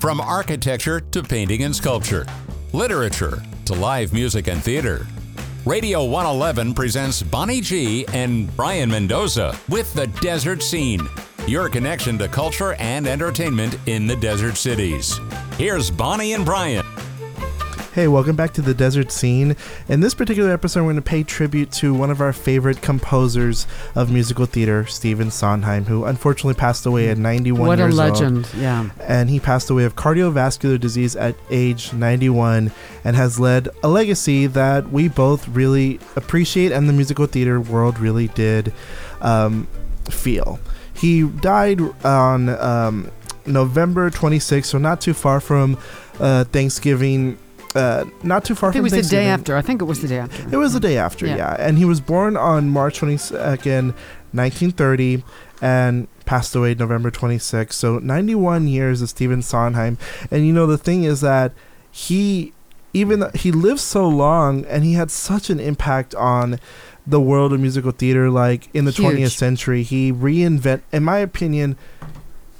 From architecture to painting and sculpture, literature to live music and theater. Radio 111 presents Bonnie G and Brayan Mendoza with The Desert Scene, your connection to culture and entertainment in the desert cities. Here's Bonnie and Brayan. Hey, welcome back to the Desert Scene. In this particular episode, we're going to pay tribute to one of our favorite composers of musical theater, Stephen Sondheim, who unfortunately passed away at 91 What a legend, old. yeah. And he passed away of cardiovascular disease at age 91 and has led a legacy that we both really appreciate and the musical theater world really did um, feel. He died on um, November 26th, so not too far from uh, Thanksgiving. Uh, not too far I think it was the day after. I think it was the day after. It was the day after, Yeah. yeah. And he was born on March 22nd, 1930, and passed away November 26th. So 91 years of Stephen Sondheim. And you know, the thing is that he, even he lived so long and he had such an impact on the world of musical theater, like in the Huge. 20th century, he reinvent, in my opinion,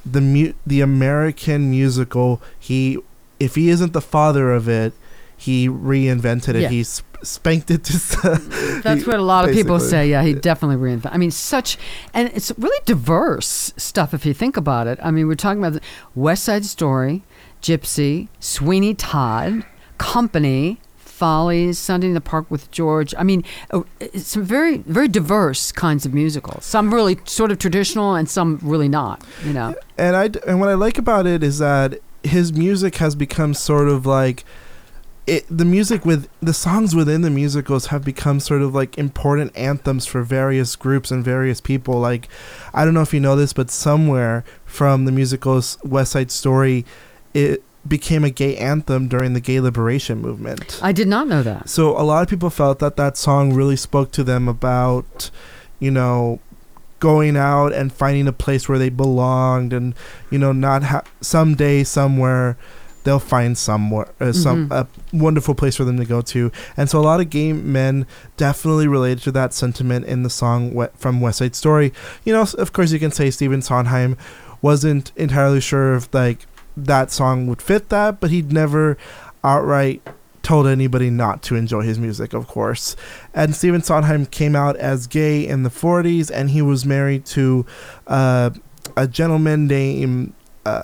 the mu- the American musical. He, if he isn't the father of it, he reinvented it. Yeah. He sp- spanked it to. s- That's he- what a lot of people say. Yeah, he definitely reinvented. I mean, such, and it's really diverse stuff if you think about it. I mean, we're talking about the West Side Story, Gypsy, Sweeney Todd, Company, Follies, Sunday in the Park with George. I mean, uh, it's some very, very diverse kinds of musicals. Some really sort of traditional, and some really not. You know, and I and what I like about it is that his music has become sort of like it, the music with the songs within the musicals have become sort of like important anthems for various groups and various people. Like, I don't know if you know this, but somewhere from the musical's West Side Story, it became a gay anthem during the gay liberation movement. I did not know that. So a lot of people felt that that song really spoke to them about, you know, going out and finding a place where they belonged, and you know, not ha- someday somewhere they'll find somewhere uh, some Mhm. a wonderful place for them to go to. And so a lot of gay men definitely related to that sentiment in the song we- from West Side Story. You know, of course, you can say Stephen Sondheim wasn't entirely sure if like that song would fit that, but he'd never outright told anybody not to enjoy his music, of course. And Stephen Sondheim came out as gay in the 40s, and he was married to uh, a gentleman named. Uh,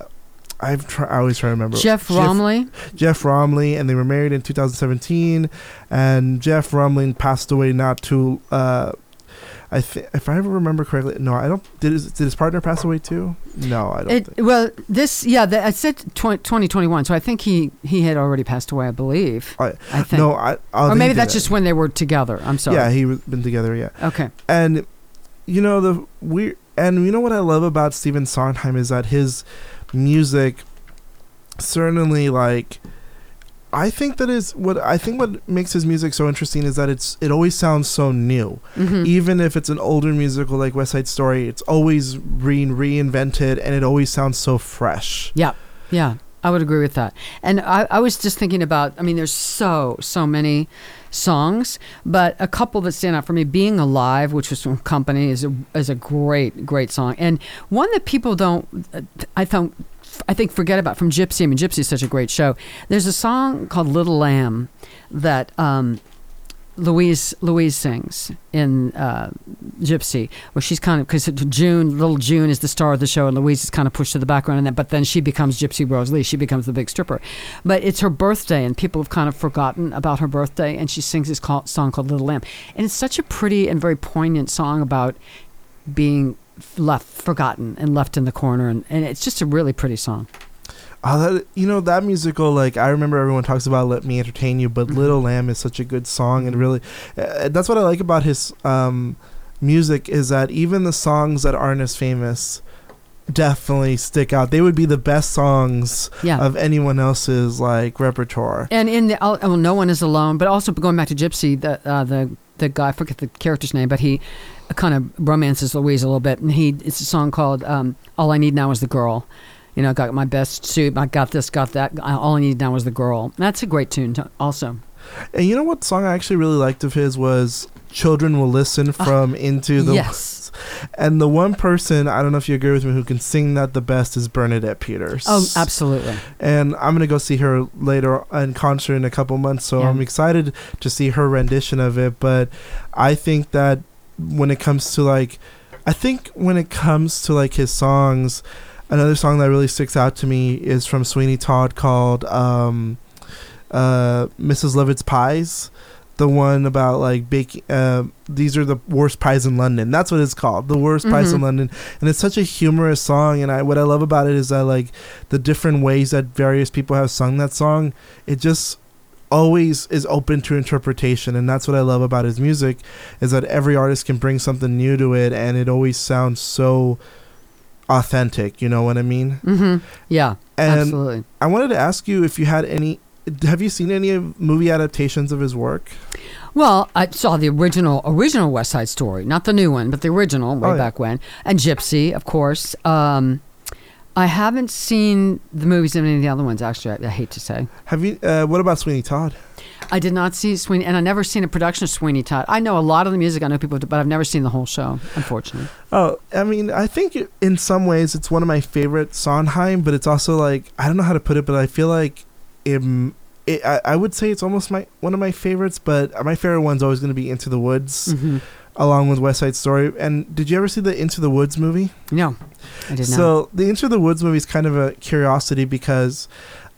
I've try, I always try to remember Jeff Romley. Jeff Romley, and they were married in 2017. And Jeff Romley passed away not too. Uh, I think, if I ever remember correctly, no, I don't. Did his, did his partner pass away too? No, I don't. It, think. well, this yeah, the, I said tw- 2021, so I think he he had already passed away. I believe. I, I think. no, I. I or maybe that's just when they were together. I'm sorry. Yeah, he was been together. Yeah. Okay. and you know the we and you know what I love about Stephen Sondheim is that his music certainly like I think that is what I think what makes his music so interesting is that it's it always sounds so new. hmm Even if it's an older musical like West Side Story, it's always being reinvented and it always sounds so fresh. Yeah. Yeah. I would agree with that. And I, I was just thinking about, I mean, there's so, so many songs, but a couple that stand out for me, Being Alive, which was from Company, is a, is a great, great song. And one that people don't, I think, I think forget about from Gypsy. I mean, Gypsy is such a great show. There's a song called Little Lamb that um, Louise Louise sings in uh, Gypsy, where she's kind of because June, little June, is the star of the show, and Louise is kind of pushed to the background, and then but then she becomes Gypsy Rose Lee. She becomes the big stripper, but it's her birthday, and people have kind of forgotten about her birthday, and she sings this call, song called Little Lamb, and it's such a pretty and very poignant song about being left forgotten and left in the corner, and, and it's just a really pretty song. Oh, that, you know that musical. Like I remember, everyone talks about "Let Me Entertain You," but Mhm. "Little Lamb" is such a good song, and really, uh, that's what I like about his um, music is that even the songs that aren't as famous definitely stick out. They would be the best songs Yeah. of anyone else's like repertoire. And in the oh, well, no one is alone, but also going back to Gypsy, the uh, the the guy I forget the character's name, but he kind of romances Louise a little bit, and he it's a song called um, "All I Need Now Is the Girl." You know, I got my best suit, I got this, got that. All I needed now was the girl. That's a great tune, to, also. And you know what song I actually really liked of his was "Children Will Listen" ah, from Into the yes. And the one person I don't know if you agree with me who can sing that the best is Bernadette Peters. Oh, absolutely. And I'm gonna go see her later in concert in a couple months, so Yeah. I'm excited to see her rendition of it. But I think that when it comes to like, I think when it comes to like his songs, another song that really sticks out to me is from Sweeney Todd called um, uh, "Mrs. Lovett's Pies." The one about like baking. Uh, these are the worst pies in London. That's what it's called. The worst pies in Mhm. London, and it's such a humorous song. And I, what I love about it is that like the different ways that various people have sung that song. It just always is open to interpretation, and that's what I love about his music. Is that every artist can bring something new to it, and it always sounds so authentic. You know what I mean? hmm Yeah, And absolutely. I wanted to ask you if you had any. Have you seen any of movie adaptations of his work? Well, I saw the original original West Side Story, not the new one, but the original way Oh, yeah. back when, and Gypsy, of course. Um, I haven't seen the movies of any of the other ones. Actually, I, I hate to say, Have you? Uh, what about Sweeney Todd? I did not see Sweeney, and I never seen a production of Sweeney Todd. I know a lot of the music. I know people, but I've never seen the whole show. Unfortunately, Oh, I mean, I think in some ways it's one of my favorite Sondheim, but it's also like I don't know how to put it, but I feel like it. it I, I would say it's almost my one of my favorites, but my favorite one's always going to be Into the Woods, hmm along with West Side Story. And did you ever see the Into the Woods movie? no, I did not. So the Into the Woods movie is kind of a curiosity because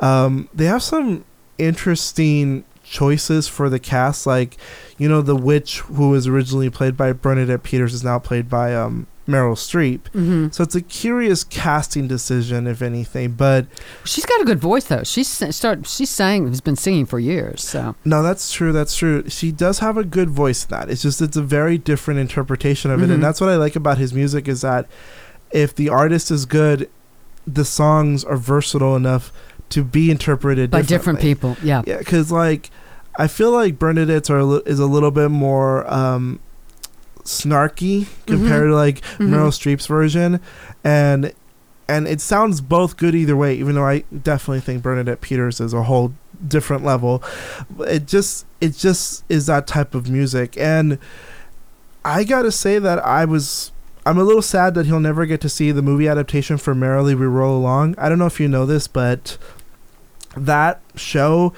um, they have some interesting choices for the cast. Like, you know, the witch who was originally played by Bernadette Peters is now played by um, Meryl Streep. hmm So it's a curious casting decision, if anything. But She's got a good voice though. She's start. She's sang. Has been singing for years. So no, that's true. That's true. She does have a good voice in that. It's just it's a very different interpretation of it, Mhm. and that's what I like about his music is that if the artist is good, the songs are versatile enough to be interpreted by different people. Yeah. Yeah, because like I feel like Bernadette's are is a little bit more um, snarky compared to like Mhm. Meryl Streep's version, and and it sounds both good either way. Even though I definitely think Bernadette Peters is a whole different level, it just it just is that type of music, and I gotta say that I was. I'm a little sad that he'll never get to see the movie adaptation for Merrily We Roll Along. I don't know if you know this, but that show.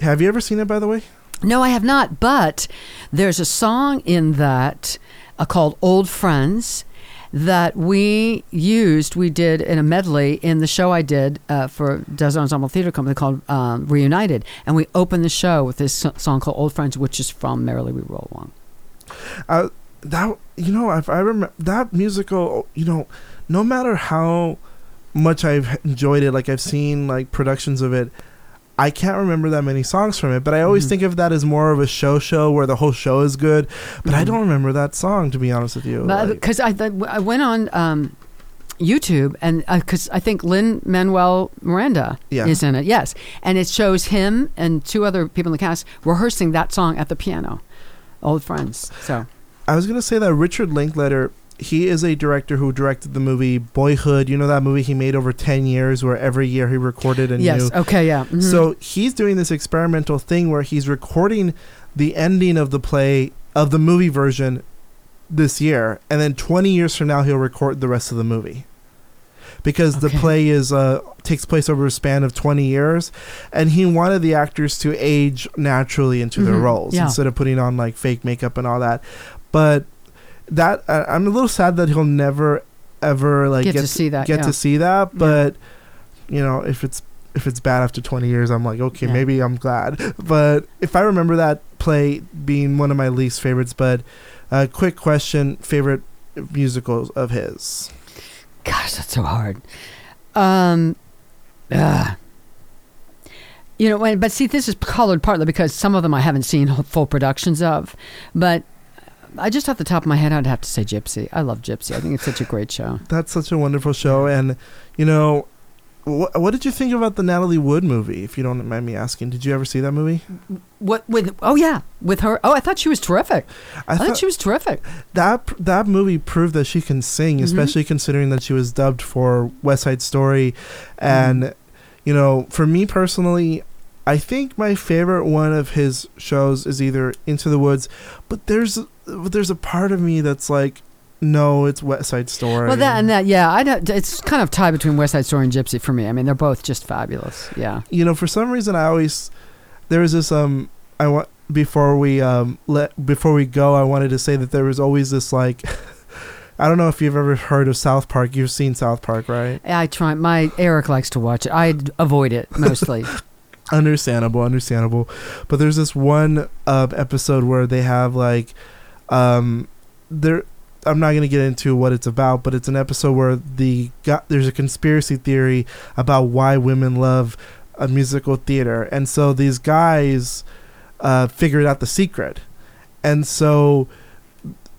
Have you ever seen it, by the way? No, I have not. But there's a song in that uh, called "Old Friends" that we used. We did in a medley in the show I did uh, for Desert Ensemble Theater Company called um, Reunited, and we opened the show with this song called "Old Friends," which is from "Merrily We Roll Along." Uh, that you know, if I remember that musical, you know, no matter how much I've enjoyed it, like I've seen like productions of it, I can't remember that many songs from it. But I always Mhm. think of that as more of a show show where the whole show is good. But I Mhm. don't remember that song to be honest with you. Like- Because I, th- I went on um, YouTube and because I think Lin-Manuel Miranda Yeah. is in it. Yes, and it shows him and two other people in the cast rehearsing that song at the piano. Old friends. So I was gonna say that Richard Linklater, he is a director who directed the movie Boyhood. You know that movie he made over ten years, where every year he recorded a yes, new. okay, yeah. mhm. So he's doing this experimental thing where he's recording the ending of the play of the movie version this year, and then 20 years from now he'll record the rest of the movie. Because the play is uh takes place over a span of 20 years, and he wanted the actors to age naturally into their Mhm, roles yeah. instead of putting on like fake makeup and all that. But that I I'm a little sad that he'll never ever like get, get to see that. get yeah. to see that Yeah. but you know if it's if it's bad after 20 years i'm like okay Yeah. maybe i'm glad but if i remember that play being one of my least favorites but uh, quick question favorite musicals of his Gosh, that's so hard. Um, ugh. You know, when, but see, this is colored partly because some of them I haven't seen full productions of, but I just off the top of my head, I'd have to say Gypsy. I love Gypsy. I think it's such a great show. that's such a wonderful show and you know wh- what did you think about the natalie wood movie if you don't mind me asking did you ever see that movie What with? Oh yeah, with her. Oh, I thought she was terrific. I, i, thought thought she was terrific. that that movie proved that she can sing, Mhm. especially considering that she was dubbed for West Side Story, and Mm-hmm. you know, for me personally, I think my favorite one of his shows is either Into the Woods, but there's there's a part of me that's like, no, it's West Side Story. Well, that and that, yeah. I don't. It's kind of tied between West Side Story and Gypsy for me. I mean, they're both just fabulous. Yeah. you know, for some reason, I always there was this um I want before we um let before we go, I wanted to say that there was always this like. I don't know if you've ever heard of South Park. You've seen South Park, right? I try. My Eric likes to watch it. I avoid it mostly. Understandable, understandable. But there's this one uh, episode where they have like, um, there. I'm not gonna get into what it's about, but it's an episode where the got there's a conspiracy theory about why women love a musical theater, and so these guys uh, figured out the secret, and so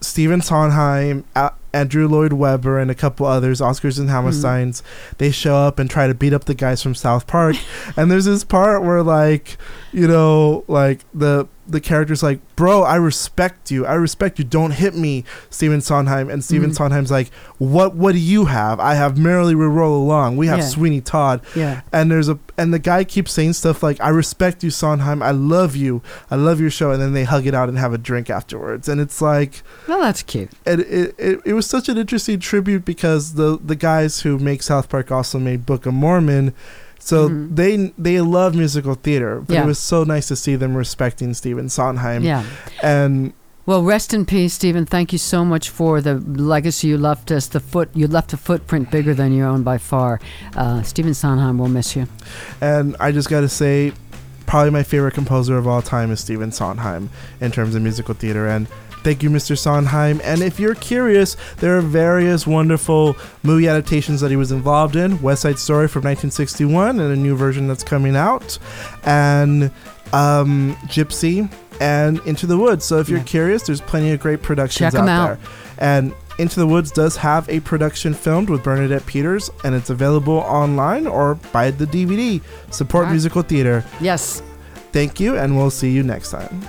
Stephen Sondheim, Andrew Lloyd Webber, and a couple others, Oscars and Hammersteins, they show up and try to beat up the guys from South Park. and there's this part where, like, you know, like the the character's like, "Bro, I respect you. I respect you. Don't hit me, Stephen Sondheim." And Stephen Mhm. Sondheim's like, "What? What do you have? I have Merrily We Roll Along. We have Yeah. Sweeney Todd." yeah. and there's a and the guy keeps saying stuff like i respect you sondheim i love you i love your show and then they hug it out and have a drink afterwards and it's like Well, that's cute. it, it, it, it was such an interesting tribute because the the guys who make south park also made book of mormon so Mhm. they they love musical theater but Yeah. it was so nice to see them respecting stephen sondheim Yeah. and Well, rest in peace, Stephen. Thank you so much for the legacy you left us. The foot you left a footprint bigger than your own by far. Uh, Stephen Sondheim will miss you. And I just got to say, probably my favorite composer of all time is Stephen Sondheim in terms of musical theater. And thank you, Mr. Sondheim. And if you're curious, there are various wonderful movie adaptations that he was involved in West Side Story from 1961 and a new version that's coming out, and um, Gypsy and Into the Woods. So if you're Yeah. curious, there's plenty of great productions out, out. there. And Into the Woods does have a production filmed with Bernadette Peters, and it's available online or buy the DVD. Support Alright. musical theater. Yes. Thank you, and we'll see you next time.